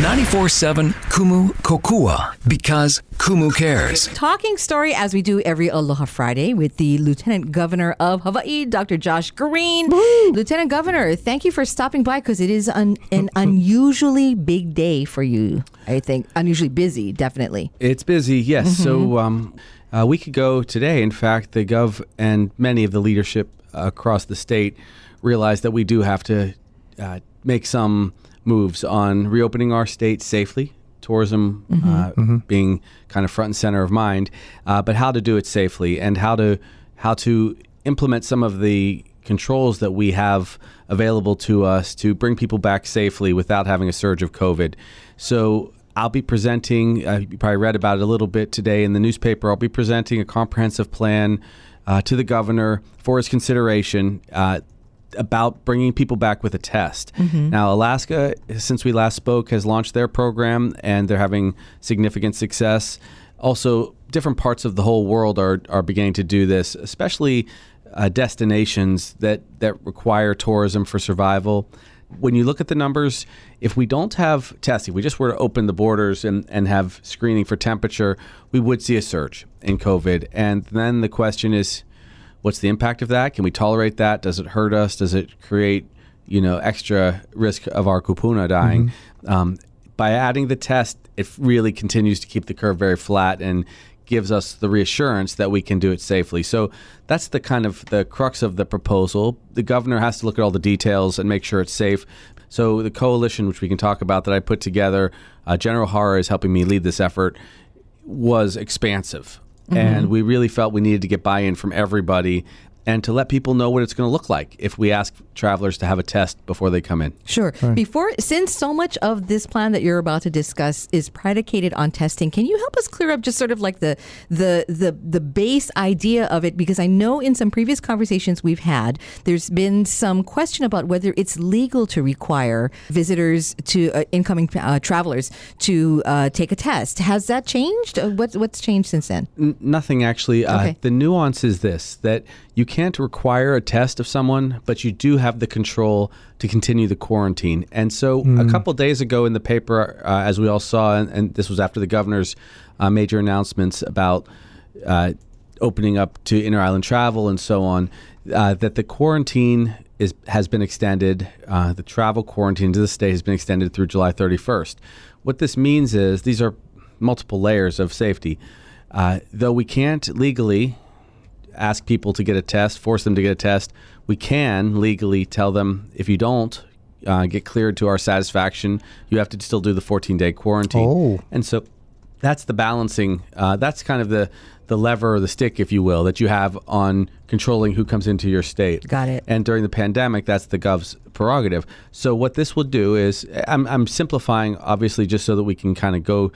94.7 Kumu Kokua because Kumu cares. Talking story as we do every Aloha Friday with the Lieutenant Governor of Hawaii, Dr. Josh Green. Lieutenant Governor, thank you for stopping by because it is an, an unusually big day for you. I think unusually busy, definitely. It's busy, yes. Mm-hmm. So um, a week ago today, in fact, the Gov and many of the leadership across the state realized that we do have to uh, make some moves on reopening our state safely. Tourism uh, being kind of front and center of mind, uh, but how to do it safely and how to how to implement some of the controls that we have available to us to bring people back safely without having a surge of COVID. So I'll be presenting, uh, you probably read about it a little bit today in the newspaper. I'll be presenting a comprehensive plan uh, to the governor for his consideration. Uh, about bringing people back with a test. Now, Alaska, since we last spoke, has launched their program and they're having significant success. Also, different parts of the whole world are, are beginning to do this, especially uh, destinations that, that require tourism for survival. When you look at the numbers, if we don't have testing, if we just were to open the borders and, and have screening for temperature, we would see a surge in COVID. And then the question is, what's the impact of that? Can we tolerate that? Does it hurt us? Does it create, you know, extra risk of our kupuna dying? Um, by adding the test, it really continues to keep the curve very flat and gives us the reassurance that we can do it safely. So that's the kind of the crux of the proposal. The governor has to look at all the details and make sure it's safe. So the coalition, which we can talk about, that I put together, uh, General Hara is helping me lead this effort, was expansive. And mm-hmm. we really felt we needed to get buy in from everybody and to let people know what it's going to look like if we ask travelers to have a test before they come in. Sure. Before, since so much of this plan that you're about to discuss is predicated on testing, can you help us clear up just sort of like the the the the base idea of it? Because I know in some previous conversations we've had, there's been some question about whether it's legal to require visitors to uh, incoming uh, travelers to uh, take a test. Has that changed? Uh, what's what's changed since then? N- nothing actually. Uh, Okay. The nuance is this that you can't require a test of someone, but you do have the control to continue the quarantine. And so a couple days ago in the paper, uh, as we all saw, and, and this was after the governor's uh, major announcements about uh, opening up to inter island travel and so on, uh, that the quarantine is has been extended. Uh, the travel quarantine to the state has been extended through July 31st. What this means is these are multiple layers of safety. Uh, though we can't legally ask people to get a test, force them to get a test, we can legally tell them if you don't uh, get cleared to our satisfaction, you have to still do the 14 day quarantine. Oh. And so that's the balancing. Uh, that's kind of the the lever or the stick, if you will, that you have on controlling who comes into your state. Got it. And during the pandemic, that's the gov's prerogative. So what this will do is, I'm, I'm simplifying, obviously, just so that we can kind of go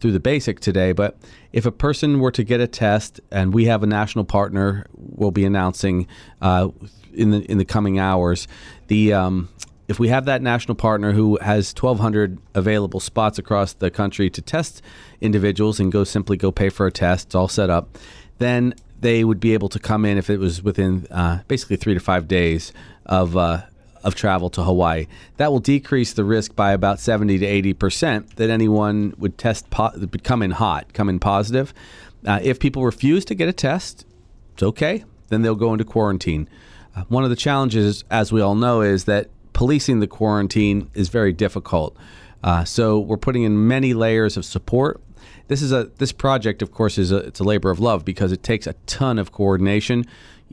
through the basic today. But if a person were to get a test, and we have a national partner, we'll be announcing uh, in the in the coming hours, the um, if we have that national partner who has 1,200 available spots across the country to test individuals and go simply go pay for a test, it's all set up, then they would be able to come in if it was within uh, basically three to five days of uh, of travel to Hawaii. That will decrease the risk by about 70 to 80 percent that anyone would test po- come in hot, come in positive. Uh, if people refuse to get a test, it's okay. Then they'll go into quarantine. Uh, one of the challenges, as we all know, is that policing the quarantine is very difficult. Uh, so we're putting in many layers of support. This is a this project, of course, is a, it's a labor of love because it takes a ton of coordination.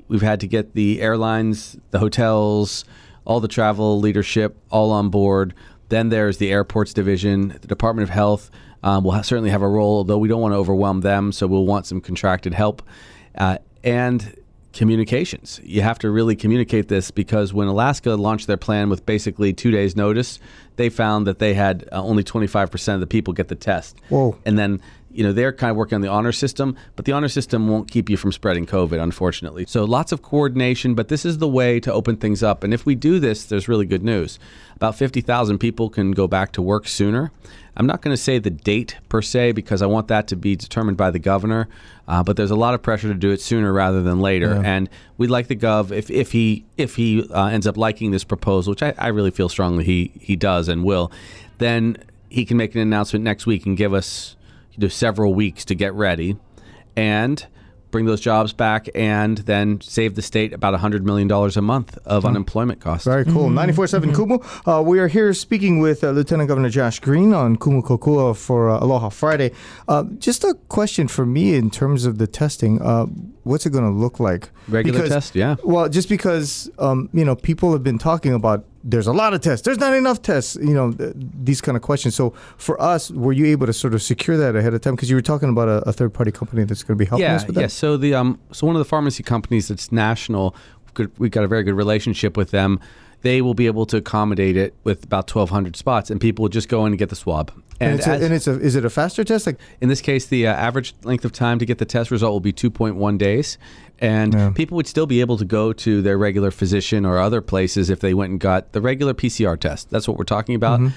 We've had to get the airlines, the hotels, all the travel leadership all on board. Then there's the airports division, the Department of Health. Um, will ha- certainly have a role, though we don't want to overwhelm them, so we'll want some contracted help. Uh, and communications. You have to really communicate this because when Alaska launched their plan with basically two days' notice, they found that they had uh, only 25% of the people get the test. Whoa. And then, you know, they're kind of working on the honor system, but the honor system won't keep you from spreading COVID, unfortunately. So lots of coordination, but this is the way to open things up. And if we do this, there's really good news. About 50,000 people can go back to work sooner. I'm not going to say the date per se because I want that to be determined by the governor, uh, but there's a lot of pressure to do it sooner rather than later. And we'd like the gov if, if he if he uh, ends up liking this proposal, which I, I really feel strongly he he does and will, then he can make an announcement next week and give us you know, several weeks to get ready and bring those jobs back and then save the state about $100 million a month of unemployment costs. Very cool. 94.7 Kumu. Uh, we are here speaking with uh, Lieutenant Governor Josh Green on Kumu Kokua for uh, Aloha Friday. Uh, just a question for me in terms of the testing. What's it going to look like? Regular test, yeah. Well, just because, um, you know, people have been talking about there's a lot of tests, there's not enough tests, you know, th- these kind of questions. So for us, were you able to sort of secure that ahead of time? Because you were talking about a, a third party company that's going to be helping yeah, us with that? Yeah, so the um, so one of the pharmacy companies that's national, we've got a very good relationship with them. They will be able to accommodate it with about 1,200 spots, and people will just go in and get the swab. And, it's, as- a, and it's a, is it a faster test? Like, in this case, the uh, average length of time to get the test result will be 2.1 days. And Yeah. people would still be able to go to their regular physician or other places if they went and got the regular PCR test. That's what we're talking about. Mm-hmm.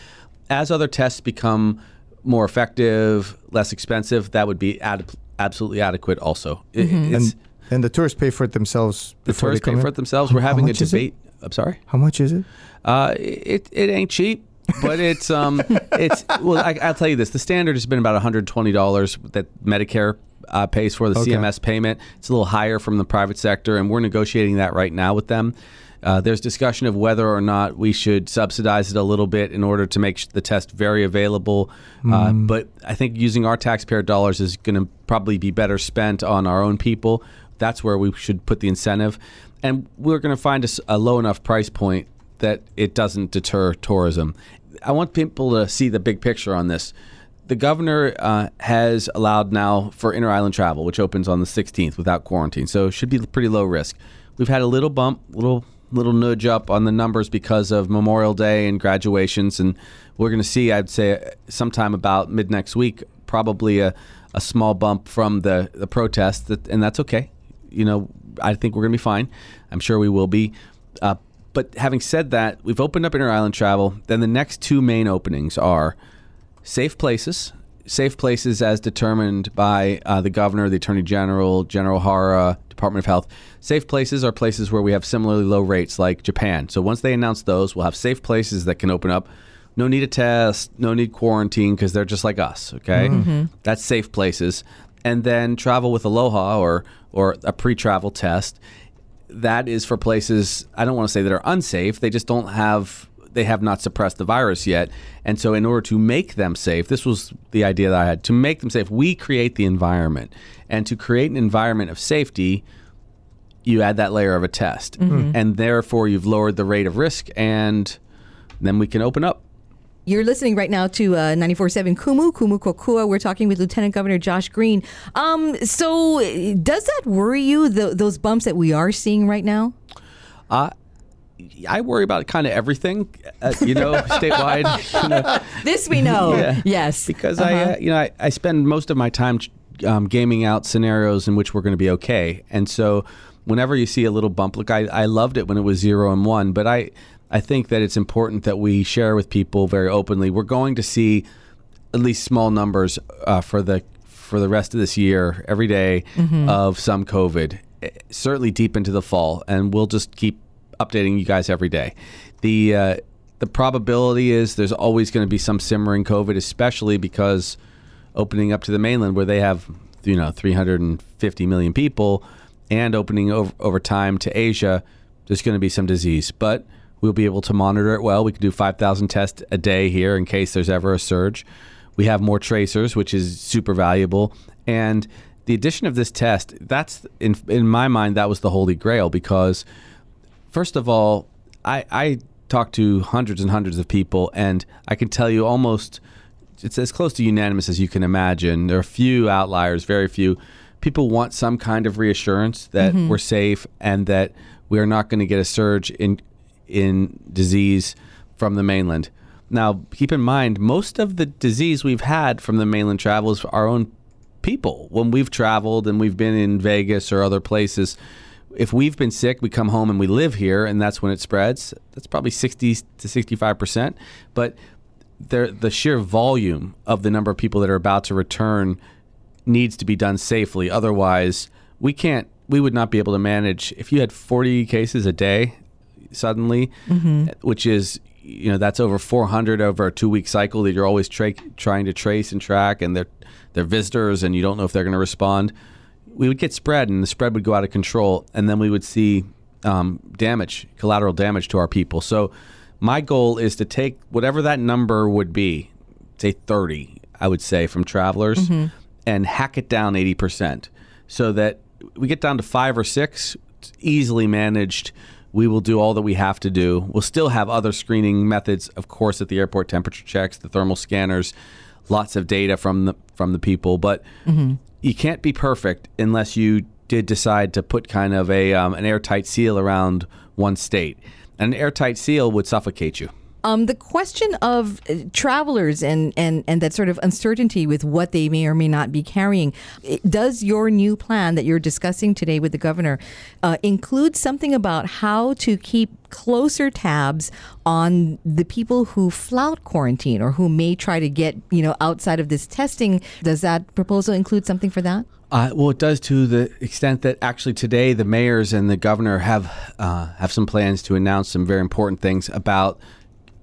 As other tests become more effective, less expensive, that would be ad- absolutely adequate also. It- and, and the tourists pay for it themselves. the tourists pay come for it themselves. We're having a much is it? debate. I'm sorry? How much is it? Uh, it it ain't cheap, but it's um it's well I, I'll tell you this: the standard has been about 120 dollars that Medicare uh, pays for the Okay. CMS payment. It's a little higher from the private sector, and we're negotiating that right now with them. Uh, there's discussion of whether or not we should subsidize it a little bit in order to make sh- the test very available. Uh, but I think using our taxpayer dollars is going to probably be better spent on our own people. That's where we should put the incentive. And we're going to find a low enough price point that it doesn't deter tourism. I want people to see the big picture on this. The governor uh, has allowed now for inter island travel, which opens on the 16th without quarantine, so it should be pretty low risk. We've had a little bump, little little nudge up on the numbers because of Memorial Day and graduations, and we're going to see, I'd say, sometime about mid next week, probably a, a small bump from the the protest, that, and that's okay. You know, I think we're going to be fine. I'm sure we will be. Uh, but having said that, we've opened up inter island travel. Then the next two main openings are safe places. Safe places as determined by uh, the governor, the attorney general, General Hara, Department of Health. Safe places are places where we have similarly low rates, like Japan. So once they announce those, we'll have safe places that can open up. No need a test, no need quarantine because they're just like us. Okay, that's safe places. And then travel with Aloha or or a pre-travel test that is for places I don't want to say that are unsafe. They just don't have they have not suppressed the virus yet. And so in order to make them safe, this was the idea that I had. To make them safe, we create the environment. And to create an environment of safety, you add that layer of a test. Mm-hmm. And therefore you've lowered the rate of risk and then we can open up. You're listening right now to uh, 94.7 Kumu, Kumu Kokua. We're talking with Lieutenant Governor Josh Green. Um, so, does that worry you, the, those bumps that we are seeing right now? Uh, I worry about kind of everything, uh, you know, statewide. You know, This we know. Yeah. Yes. because I, uh, you know, I, I spend most of my time um, gaming out scenarios in which we're going to be okay, and so whenever you see a little bump, look, I, I loved it when it was zero and one, but I, I think that it's important that we share with people very openly. We're going to see at least small numbers uh, for the for the rest of this year, every day of some COVID, eh, certainly deep into the fall, and we'll just keep updating you guys every day. The uh, the probability is there's always going to be some simmering COVID, especially because opening up to the mainland where they have you know 350 million people, and opening over, over time to Asia, there's going to be some disease, but we'll be able to monitor it well. We can do 5,000 tests a day here in case there's ever a surge. We have more tracers, which is super valuable, and the addition of this test, that's in in my mind, that was the holy grail because first of all, I, I talked to hundreds and hundreds of people, and I can tell you almost it's as close to unanimous as you can imagine. There are a few outliers, very few. People want some kind of reassurance that mm-hmm. we're safe and that we are not going to get a surge in in disease from the mainland. Now, keep in mind, most of the disease we've had from the mainland travel is our own people. When we've traveled and we've been in Vegas or other places, if we've been sick, we come home and we live here, and that's when it spreads. That's probably 60 to 65 percent. But there, the sheer volume of the number of people that are about to return needs to be done safely. Otherwise, we can't. We would not be able to manage if you had 40 cases a day suddenly, which is you know that's over 400 over a two week cycle that you're always tra- trying to trace and track, and they're they're visitors, and you don't know if they're going to respond. We would get spread, and the spread would go out of control, and then we would see um, damage, collateral damage to our people. So my goal is to take whatever that number would be, say 30, I would say, from travelers, and hack it down 80%, so that we get down to five or six, easily managed. We will do all that we have to do. We'll still have other screening methods, of course, at the airport, temperature checks, the thermal scanners, lots of data from the from the people. But you can't be perfect unless you did decide to put kind of a um, an airtight seal around one state. An airtight seal would suffocate you. Um, the question of uh, travelers and, and, and that sort of uncertainty with what they may or may not be carrying, does your new plan that you're discussing today with the governor uh, include something about how to keep closer tabs on the people who flout quarantine or who may try to get you know outside of this testing? Does that proposal include something for that? Uh, well, it does to the extent that actually today the mayors and the governor have uh, have some plans to announce some very important things about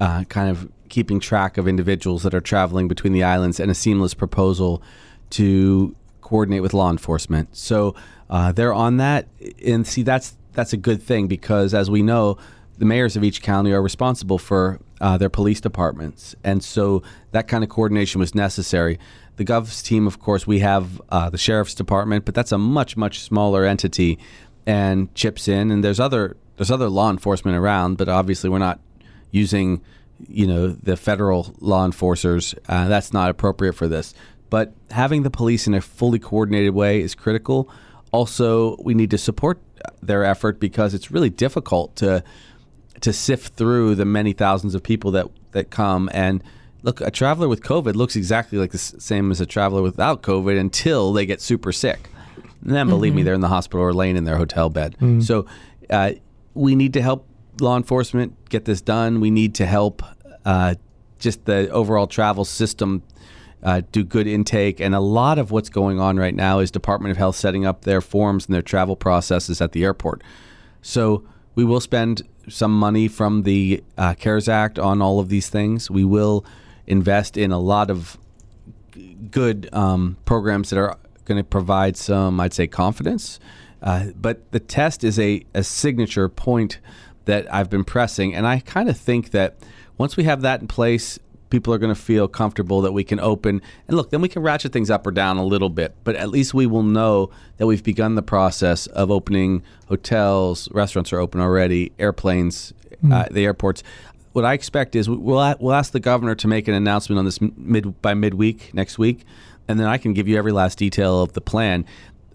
uh, kind of keeping track of individuals that are traveling between the islands and a seamless proposal to coordinate with law enforcement. So uh, they're on that, and see that's that's a good thing because as we know, the mayors of each county are responsible for uh, their police departments, and so that kind of coordination was necessary. The Gov's team, of course, we have uh, the sheriff's department, but that's a much much smaller entity, and chips in. And there's other there's other law enforcement around, but obviously we're not using you know the federal law enforcers. Uh, that's not appropriate for this. But having the police in a fully coordinated way is critical. Also, we need to support their effort because it's really difficult to to sift through the many thousands of people that that come and look a traveler with covid looks exactly like the same as a traveler without covid until they get super sick and then believe me they're in the hospital or laying in their hotel bed so uh, we need to help law enforcement get this done we need to help uh, just the overall travel system uh, do good intake. And a lot of what's going on right now is Department of Health setting up their forms and their travel processes at the airport. So we will spend some money from the uh, CARES Act on all of these things. We will invest in a lot of good um, programs that are going to provide some, I'd say, confidence. Uh, but the test is a, a signature point that I've been pressing. And I kind of think that once we have that in place, people are going to feel comfortable that we can open. And look, then we can ratchet things up or down a little bit. But at least we will know that we've begun the process of opening hotels, restaurants are open already, airplanes, uh, the airports. What I expect is we- we'll, we'll ask the governor to make an announcement on this mid by midweek next week, and then I can give you every last detail of the plan,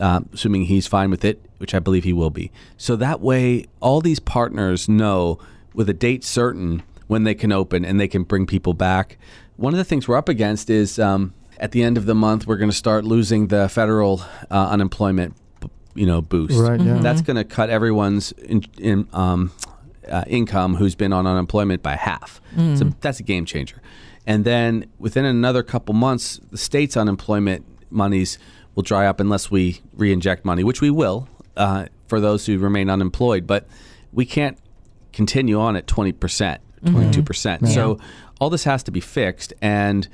um, assuming he's fine with it, which I believe he will be. So that way, all these partners know with a date certain when they can open and they can bring people back. One of the things we're up against is um, at the end of the month we're going to start losing the federal uh, unemployment, you know, boost. Right, yeah. That's going to cut everyone's in, in, um, uh, income who's been on unemployment by half. So that's a game changer. And then within another couple months, the state's unemployment monies will dry up unless we re-inject money, which we will uh, for those who remain unemployed. But we can't continue on at 20%, 22%. percent So all this has to be fixed. And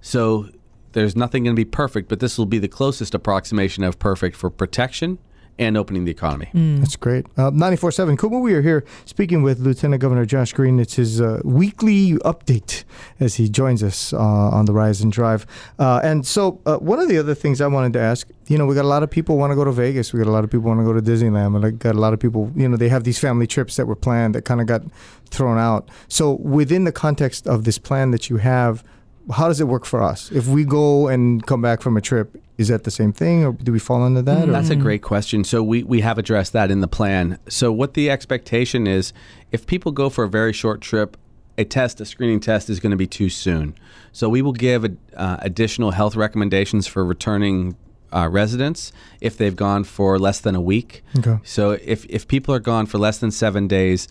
so there's nothing going to be perfect, but this will be the closest approximation of perfect for protection and opening the economy. That's great. Uh, 94.7 Kumu, we are here speaking with Lieutenant Governor Josh Green. It's his uh, weekly update as he joins us uh, on the Rise and Drive. Uh, and so, uh, one of the other things I wanted to ask, you know, we got a lot of people want to go to Vegas. We got a lot of people want to go to Disneyland. We got a lot of people, you know, they have these family trips that were planned that kind of got thrown out. So, within the context of this plan that you have, how does it work for us? If we go and come back from a trip, is that the same thing, or do we fall under that? or- That's a great question. So we, we have addressed that in the plan. So what the expectation is, if people go for a very short trip, a test, a screening test, is going to be too soon. So we will give uh, additional health recommendations for returning uh, residents if they've gone for less than a week. Okay. So if if people are gone for less than seven days,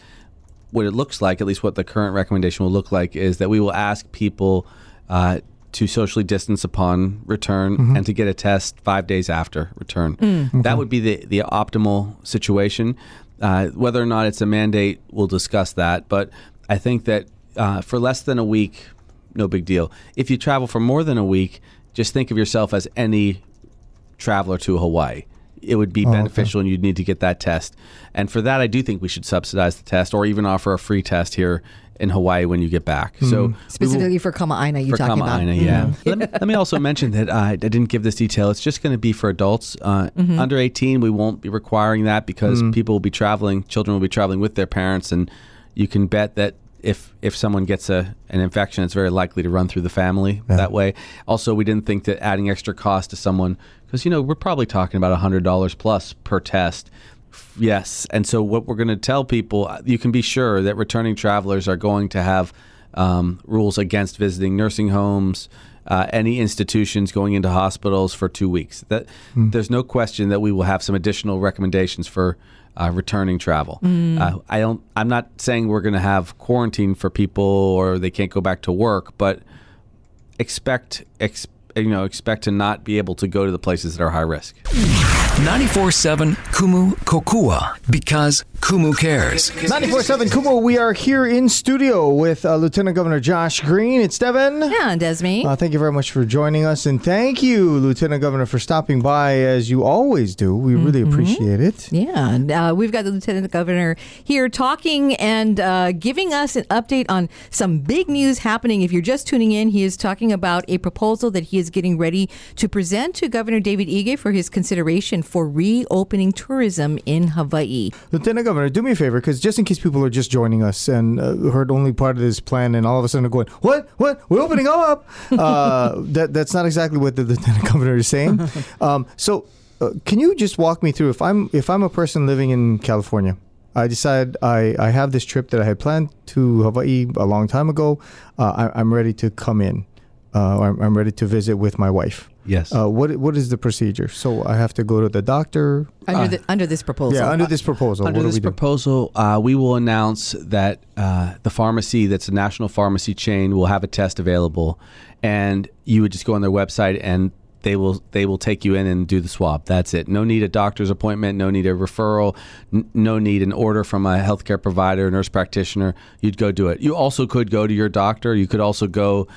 what it looks like, at least what the current recommendation will look like, is that we will ask people uh, to socially distance upon return and to get a test five days after return. That would be the, the optimal situation. Uh, whether or not it's a mandate, we'll discuss that. But I think that uh, for less than a week, no big deal. If you travel for more than a week, just think of yourself as any traveler to Hawaii. It would be beneficial, and you'd need to get that test. And for that, I do think we should subsidize the test, or even offer a free test here in Hawaii when you get back. So we will- Specifically for Kama'aina, you for talking about? Kama'aina, yeah. let, me, let me also mention that uh, I didn't give this detail. It's just going to be for adults. Uh, Under 18, we won't be requiring that because people will be traveling, children will be traveling with their parents, and you can bet that if if someone gets a an infection, it's very likely to run through the family that way. Also, we didn't think that adding extra cost to someone because you know we're probably talking about hundred dollars plus per test. Yes, and so what we're going to tell people, uh, you can be sure that returning travelers are going to have um, rules against visiting nursing homes, uh, any institutions going into hospitals for two weeks. That there's no question that we will have some additional recommendations for uh, returning travel. Uh, I don't. I'm not saying we're going to have quarantine for people or they can't go back to work, but expect ex, you know expect to not be able to go to the places that are high risk. 94.7 Kumu Kokua because Kumu cares. 94.7 Kumu, we are here in studio with uh, Lieutenant Governor Josh Green. It's Devin. Yeah, and Desmi. Uh, thank you very much for joining us, and thank you, Lieutenant Governor, for stopping by as you always do. We really appreciate it. Yeah, and, uh, we've got the lieutenant governor here talking and uh, giving us an update on some big news happening. If you're just tuning in, he is talking about a proposal that he is getting ready to present to Governor David Ige for his consideration for reopening tourism in Hawaii. Lieutenant Governor, do me a favor, because just in case people are just joining us and uh, heard only part of this plan, and all of a sudden are going, "What? What? We're opening up!" Uh, that that's not exactly what the Lieutenant Governor is saying. Um, so, uh, can you just walk me through if I'm if I'm a person living in California? I decide I, I have this trip that I had planned to Hawaii a long time ago. Uh, I, I'm ready to come in. Uh, I'm, I'm ready to visit with my wife. Yes. Uh, what what is the procedure? So I have to go to the doctor. Under, the, under this proposal. Yeah, under this proposal. Under what do this we do? proposal, uh, we will announce that uh, the pharmacy, that's a national pharmacy chain, will have a test available, and you would just go on their website and they will they will take you in and do the swab. That's it. No need a doctor's appointment. No need a referral. N- no need an order from a healthcare provider, nurse practitioner. You'd go do it. You also could go to your doctor. You could also go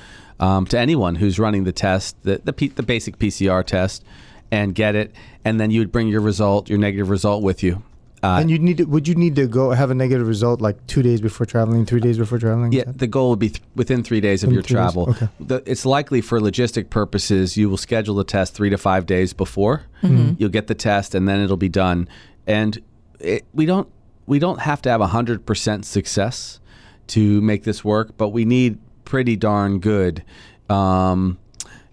um, to anyone who's running the test, the the, P- the basic PCR test, and get it. And then you would bring your result, your negative result, with you. Uh, and you need to, would you need to go have a negative result like two days before traveling, three days before traveling? Yeah, the goal would be th- within three days of Within your travel. okay. The, it's likely for logistic purposes, you will schedule the test three to five days before. You'll get the test, and then it'll be done. And it, we don't we don't have to have hundred percent success to make this work, but we need pretty darn good. Um,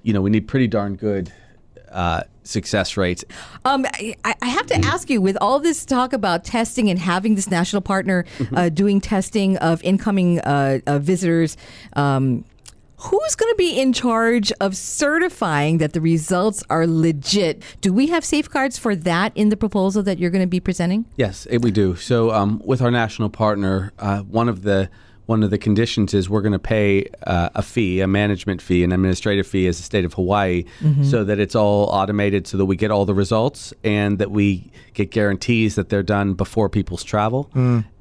you know, we need pretty darn good uh, success rates. Um, I, I have to ask you, with all this talk about testing and having this national partner uh, doing testing of incoming uh, uh, visitors, um, who's going to be in charge of certifying that the results are legit? Do we have safeguards for that in the proposal that you're going to be presenting? Yes, it, we do. So um, with our national partner, uh, one of the one of the conditions is we're going to pay uh, a fee, a management fee, an administrative fee as the state of Hawaii, so that it's all automated, so that we get all the results and that we get guarantees that they're done before people's travel.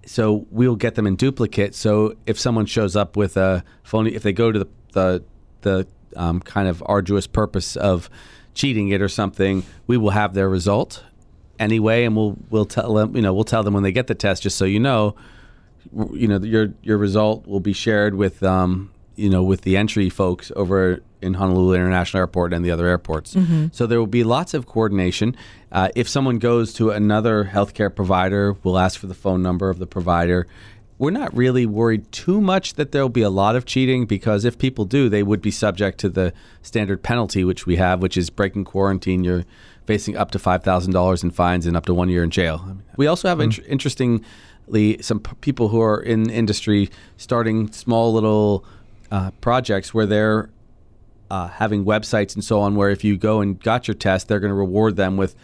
So we'll get them in duplicate. So if someone shows up with a phony, if they go to the the, the um, kind of arduous purpose of cheating it or something, we will have their result anyway, and we'll we'll tell them you know we'll tell them when they get the test, just so you know, you know your your result will be shared with um you know with the entry folks over in Honolulu International Airport and the other airports. So there will be lots of coordination. Uh, if someone goes to another healthcare provider, we'll ask for the phone number of the provider. We're not really worried too much that there'll be a lot of cheating because if people do, they would be subject to the standard penalty which we have, which is breaking quarantine. You're facing up to five thousand dollars in fines and up to one year in jail. We also have int- interestingly some p- people who are in industry starting small little uh, projects where they're uh, having websites and so on where if you go and got your test, they're going to reward them with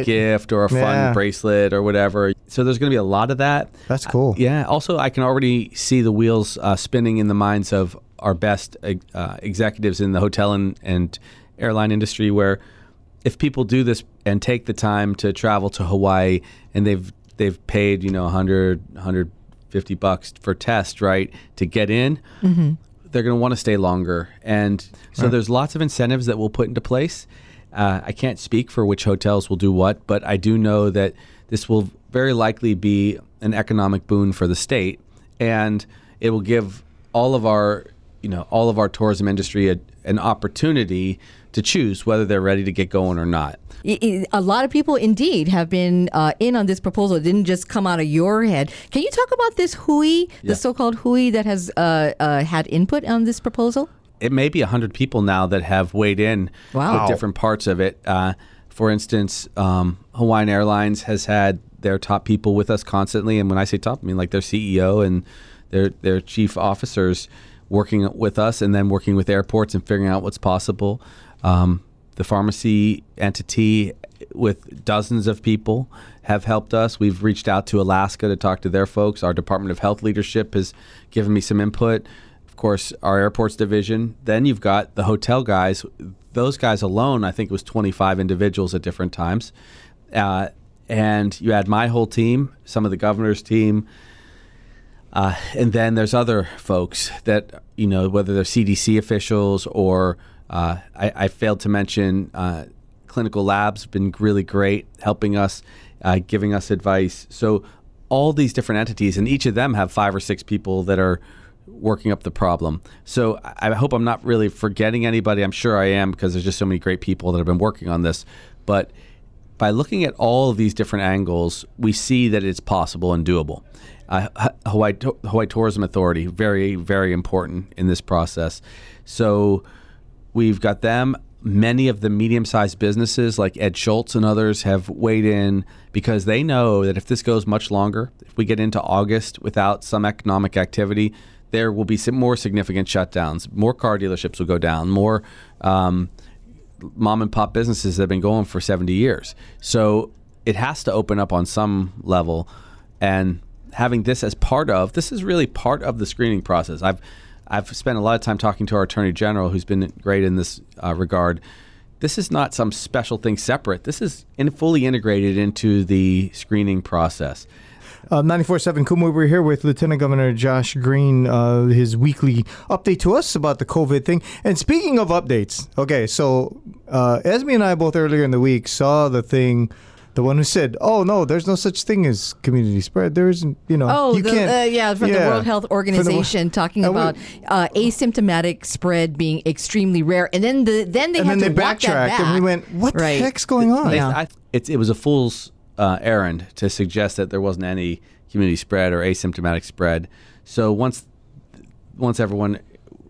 a gift or a fun Yeah. bracelet or whatever. So there's going to be a lot of that. That's cool. Yeah. Also, I can already see the wheels uh, spinning in the minds of our best uh, executives in the hotel and, and airline industry, where if people do this and take the time to travel to Hawaii and they've they've paid you know 100 150 bucks for test, right, to get in, they're going to want to stay longer. And so there's lots of incentives that we'll put into place. Uh, I can't speak for which hotels will do what, but I do know that this will very likely be an economic boon for the state, and it will give all of our, you know, all of our tourism industry a, an opportunity to choose whether they're ready to get going or not. A lot of people indeed have been uh, in on this proposal. It didn't just come out of your head. Can you talk about this HUI, Yeah. the so-called HUI that has uh, uh, had input on this proposal? it may be 100 people now that have weighed in Wow. with different parts of it. Uh, for instance, um, Hawaiian Airlines has had their top people with us constantly. And when I say top, I mean like their CEO and their, their chief officers working with us and then working with airports and figuring out what's possible. Um, the pharmacy entity with dozens of people have helped us. We've reached out to Alaska to talk to their folks. Our Department of Health leadership has given me some input. Of course, our airports division. Then you've got the hotel guys. Those guys alone, I think it was 25 individuals at different times. Uh, and you add my whole team, some of the governor's team, uh, and then there's other folks that, you know, whether they're CDC officials or uh, I, I failed to mention uh, clinical labs have been really great, helping us, uh, giving us advice. So all these different entities, and each of them have five or six people that are working up the problem. So I hope I'm not really forgetting anybody. I'm sure I am because there's just so many great people that have been working on this. But by looking at all of these different angles, we see that it's possible and doable. Uh, Hawaii, Hawaii Tourism Authority, very, very important in this process. So we've got them. Many of the medium sized businesses like Ed Schultz and others have weighed in because they know that if this goes much longer, if we get into August without some economic activity, there will be some more significant shutdowns. More car dealerships will go down. More um, mom and pop businesses that have been going for 70 years. So it has to open up on some level. And having this as part of this is really part of the screening process. I've I've spent a lot of time talking to our attorney general, who's been great in this uh, regard. This is not some special thing separate. This is in, fully integrated into the screening process. Uh, 94.7 Kumu, we're here with Lieutenant Governor Josh Green, uh, his weekly update to us about the COVID thing. And speaking of updates, okay, so uh, Esme and I both earlier in the week saw the thing, the one who said, oh, no, there's no such thing as community spread. There isn't, you know, Oh, you the, can't. uh, yeah, from the World Health from the Organization talking And we- about uh, asymptomatic spread being extremely rare, and then the then they and had then to they walk that backtracked, and we went, what Right. the heck's going on? Yeah. I, it's, it was a fool's uh, errand to suggest that there wasn't any community spread or asymptomatic spread. So once once everyone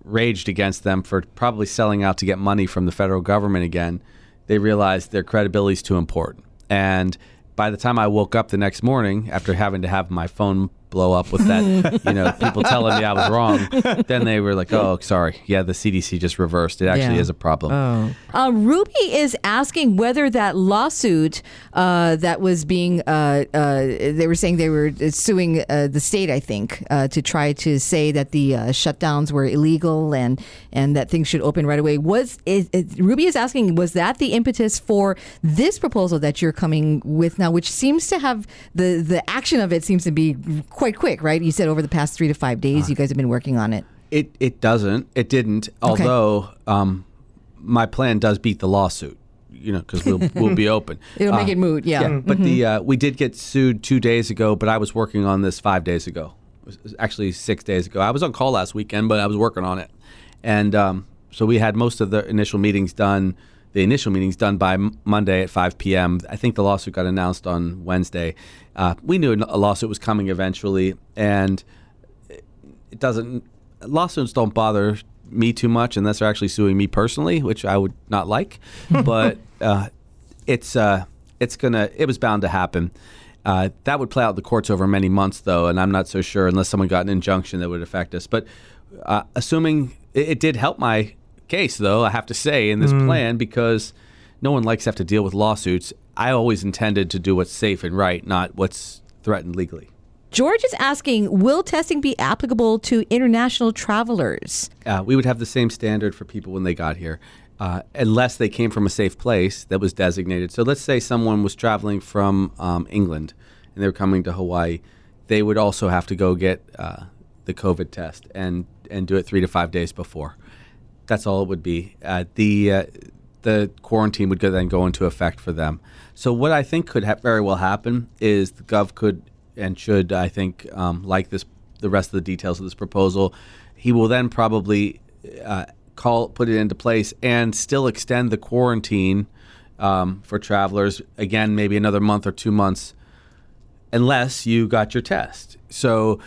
raged against them for probably selling out to get money from the federal government again, they realized their credibility is too important. And by the time I woke up the next morning after having to have my phone blow up with that, you know, people telling me I was wrong, then they were like, "Oh, sorry, yeah, the CDC just reversed. It actually Yeah. is a problem." Uh, Ruby is asking whether that lawsuit uh, that was being, uh, uh, they were saying they were suing uh, the state, I think, uh, to try to say that the uh, shutdowns were illegal and and that things should open right away. Was is, is, Ruby is asking, was that the impetus for this proposal that you're coming with now, which seems to have the the action of it seems to be quite quick, right? You said over the past three to five days, you guys have been working on it. It it doesn't. It didn't. Although um, my plan does beat the lawsuit. You know, because we'll we'll be open. It'll make Uh, it moot, yeah. But the uh, we did get sued two days ago. But I was working on this five days ago. It was- it was actually six days ago. I was on call last weekend, but I was working on it, and um, so we had most of the initial meetings done. The initial meetings done by Monday at 5 p.m. I think the lawsuit got announced on Wednesday. Uh, we knew a lawsuit was coming eventually, and it doesn't lawsuits don't bother me too much unless they're actually suing me personally, which I would not like. but uh, it's uh, it's gonna it was bound to happen. Uh, that would play out the courts over many months, though, and I'm not so sure unless someone got an injunction that would affect us. But uh, assuming it, it did help my case, though, I have to say in this plan because no one likes to have to deal with lawsuits. I always intended to do what's safe and right, not what's threatened legally. George is asking, will testing be applicable to international travelers? uh, we would have the same standard for people when they got here, uh, unless they came from a safe place that was designated. So let's say someone was traveling from um, England and they were coming to Hawaii. they would also have to go get uh, the COVID test and and do it three to five days before. That's all it would be. Uh, the uh, the quarantine would then go into effect for them. So what I think could ha- very well happen is the gov could and should I think um, like this the rest of the details of this proposal. He will then probably uh, call put it into place and still extend the quarantine um, for travelers again maybe another month or two months unless you got your test. So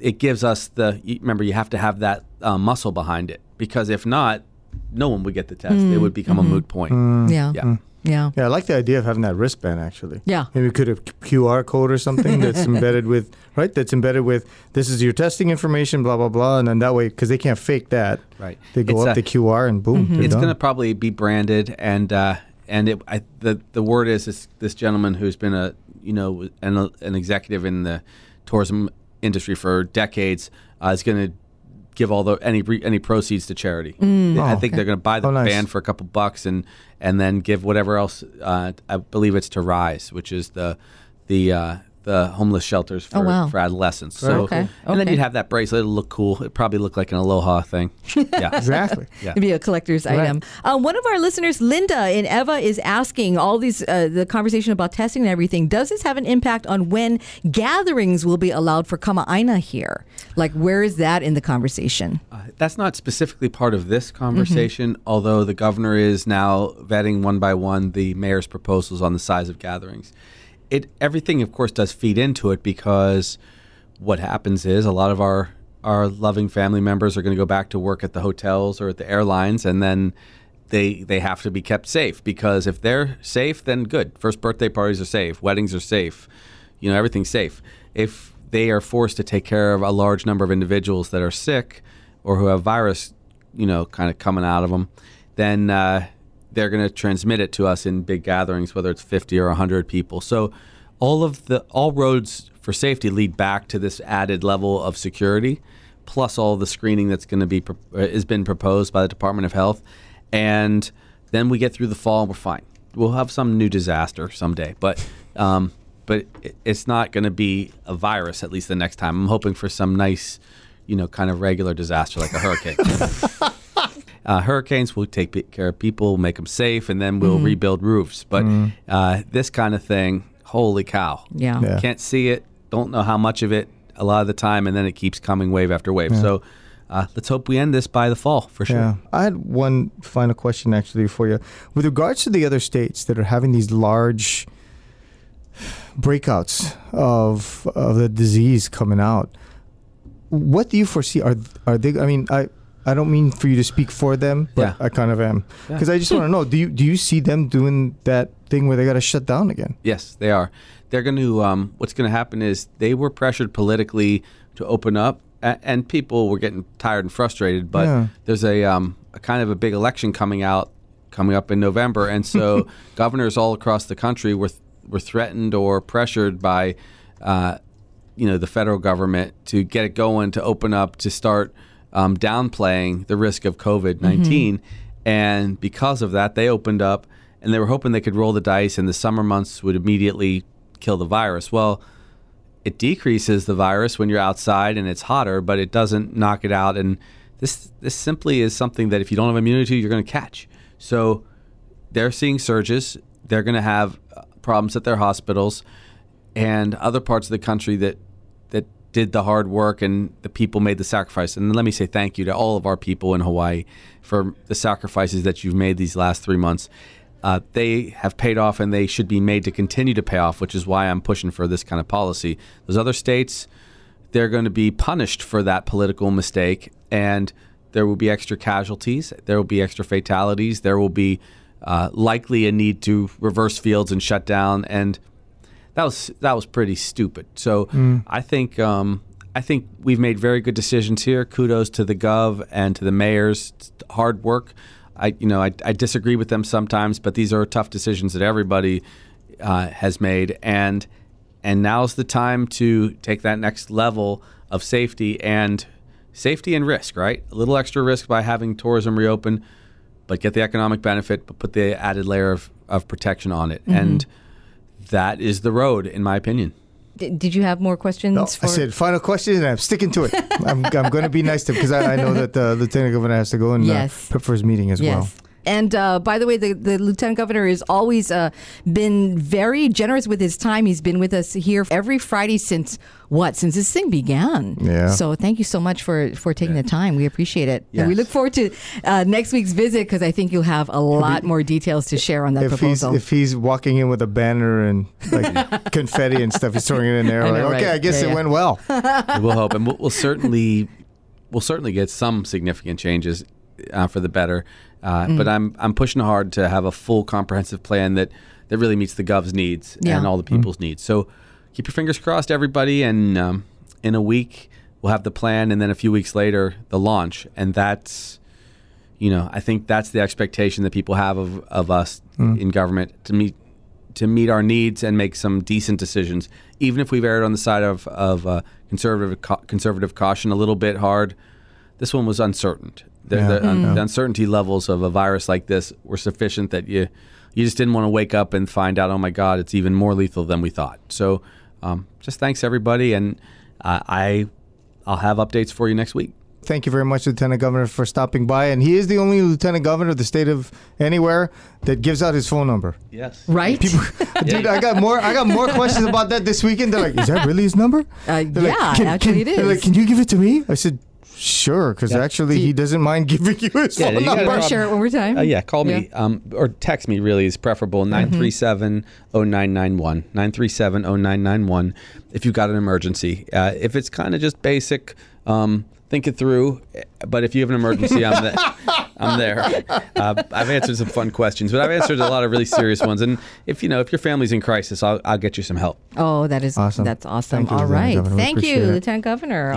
it gives us the remember you have to have that uh, muscle behind it because if not, no one would get the test. It hmm. would become a mm-hmm. moot point. Hmm. Yeah. Yeah. Hmm. Yeah. Yeah, I like the idea of having that wristband actually. Yeah. Maybe we could have QR code or something that's embedded with, right? That's embedded with this is your testing information, blah, blah, blah. And then that way, because they can't fake that. Right. They go It's up a- the QR and boom. they're mm-hmm. It's going to probably be branded, and uh, and it, I, the the word is this, this gentleman who's been a you know an, an executive in the tourism industry for decades uh, is going to give all the any any proceeds to charity. I Oh, think they're going to buy the Oh, nice. band for a couple bucks and and then give whatever else. Uh, I believe it's to Rise, which is the the uh, the homeless shelters for, Oh, wow. for adolescents. So Okay, and then you'd have that bracelet. It'll look cool. It'd probably look like an aloha thing. Yeah. Exactly. Yeah. It'd be a collector's item. Uh, one of our listeners, Linda in Ewa, is asking all these uh, the conversation about testing and everything. Does this have an impact on when gatherings will be allowed for Kama'aina here? Like, where is that in the conversation? Uh, that's not specifically part of this conversation, although the governor is now vetting one by one the mayor's proposals on the size of gatherings. It everything, of course, does feed into it because what happens is a lot of our our loving family members are going to go back to work at the hotels or at the airlines, and then they they have to be kept safe because if they're safe, then good. First birthday parties are safe, weddings are safe, you know everything's safe. If they are forced to take care of a large number of individuals that are sick or who have virus, you know, kind of coming out of them, then uh, they're going to transmit it to us in big gatherings, whether it's 50 or 100 people. So all of the all roads for safety lead back to this added level of security, plus all the screening that's going to be pro- uh, has been proposed by the Department of Health, and then we get through the fall and we're fine. We'll have some new disaster someday, but. Um, but it's not going to be a virus at least the next time. I'm hoping for some nice, you know, kind of regular disaster like a hurricane. uh, hurricanes will take care of people, make them safe, and then we'll rebuild roofs. But uh, this kind of thing, holy cow! Yeah. Yeah. Can't see it, don't know how much of it a lot of the time, and then it keeps coming wave after wave. So uh, let's hope we end this by the fall for sure. Yeah. I had one final question actually for you. With regards to the other states that are having these large breakouts of of the disease coming out, what do you foresee? Are are they? I mean, I I don't mean for you to speak for them, but Yeah. I kind of am because I just want to know: do you do you see them doing that thing where they got to shut down again? Yes, they are. They're going to. Um, what's going to happen is they were pressured politically to open up, a- and people were getting tired and frustrated. But Yeah. there's a, um, a kind of a big election coming out, coming up in November, and so governors all across the country were th- were threatened or pressured by, uh, you know, the federal government to get it going, to open up, to start um, downplaying the risk of COVID 19. And because of that, they opened up and they were hoping they could roll the dice and the summer months would immediately kill the virus. Well, it decreases the virus when you're outside and it's hotter, but it doesn't knock it out. And this this simply is something that if you don't have immunity, you're going to catch. So they're seeing surges. They're going to have uh, problems at their hospitals and other parts of the country that that did the hard work and the people made the sacrifice. And let me say thank you to all of our people in Hawaii for the sacrifices that you've made these last three months. Uh, they have paid off and they should be made to continue to pay off, which is why I'm pushing for this kind of policy. Those other states, they're going to be punished for that political mistake, and there will be extra casualties, there will be extra fatalities, there will be uh, likely a need to reverse fields and shut down, and that was that was pretty stupid. So I think um, I think we've made very good decisions here. Kudos to the gov and to the mayors. Hard work. I you know I, I disagree with them sometimes, but these are tough decisions that everybody uh, has made, and and now's the time to take that next level of safety and safety and risk. Right, a little extra risk by having tourism reopen, but get the economic benefit, but put the added layer of, of protection on it, and that is the road, in my opinion. D- did you have more questions? No, for I said final question, and I'm sticking to it. I'm, I'm going to be nice to him because I, I know that the lieutenant governor has to go and Yes. uh, prep for his meeting as well. Yes. And uh, by the way, the, the lieutenant governor has always uh, been very generous with his time. He's been with us here every Friday since what? Since this thing began. Yeah. So thank you so much for for taking the time. We appreciate it. And we look forward to uh, next week's visit because I think you'll have a lot more details to share on that If he's proposal. if he's walking in with a banner and like confetti and stuff, he's throwing it in there. I like, know, okay. I guess Yeah, it yeah. went well. we'll hope, and we'll, we'll certainly we'll certainly get some significant changes uh, for the better. Uh, Mm. But I'm I'm pushing hard to have a full comprehensive plan that that really meets the gov's needs Yeah. and all the people's needs. So keep your fingers crossed, everybody, and um, in a week we'll have the plan, and then a few weeks later the launch, and that's you know I think that's the expectation that people have of of us in government to meet to meet our needs and make some decent decisions, even if we've erred on the side of of uh, conservative ca- conservative caution a little bit hard. This one was uncertain. The, Yeah. the, un- the uncertainty levels of a virus like this were sufficient that you you just didn't want to wake up and find out, oh my God, it's even more lethal than we thought. So, um, just thanks everybody, and uh, I I'll have updates for you next week. Thank you very much, Lieutenant Governor, for stopping by. And he is the only Lieutenant Governor of the state of anywhere that gives out his phone number. Yes. right? Dude, I got more. I got more questions about that this weekend. They're like, "Is that really his number?" Uh, They're like, yeah, "Can- actually can- it they're like, "Can you give it to me?" I said, "Sure," because Yeah. actually he doesn't mind giving you his Yeah, phone you gotta number. Share it one more time. Uh, yeah, call me um, or text me. Really is preferable. 937-0991. 937-0991 If you've got an emergency. Uh, if it's kind of just basic, um, think it through. But if you have an emergency, I'm there. I'm there. Uh, I've answered some fun questions, but I've answered a lot of really serious ones. And if you know if your family's in crisis, I'll, I'll get you some help. Oh, that is Awesome. that's awesome. Thank you, All Lieutenant right. Governor. Thank you, appreciate. Lieutenant Governor.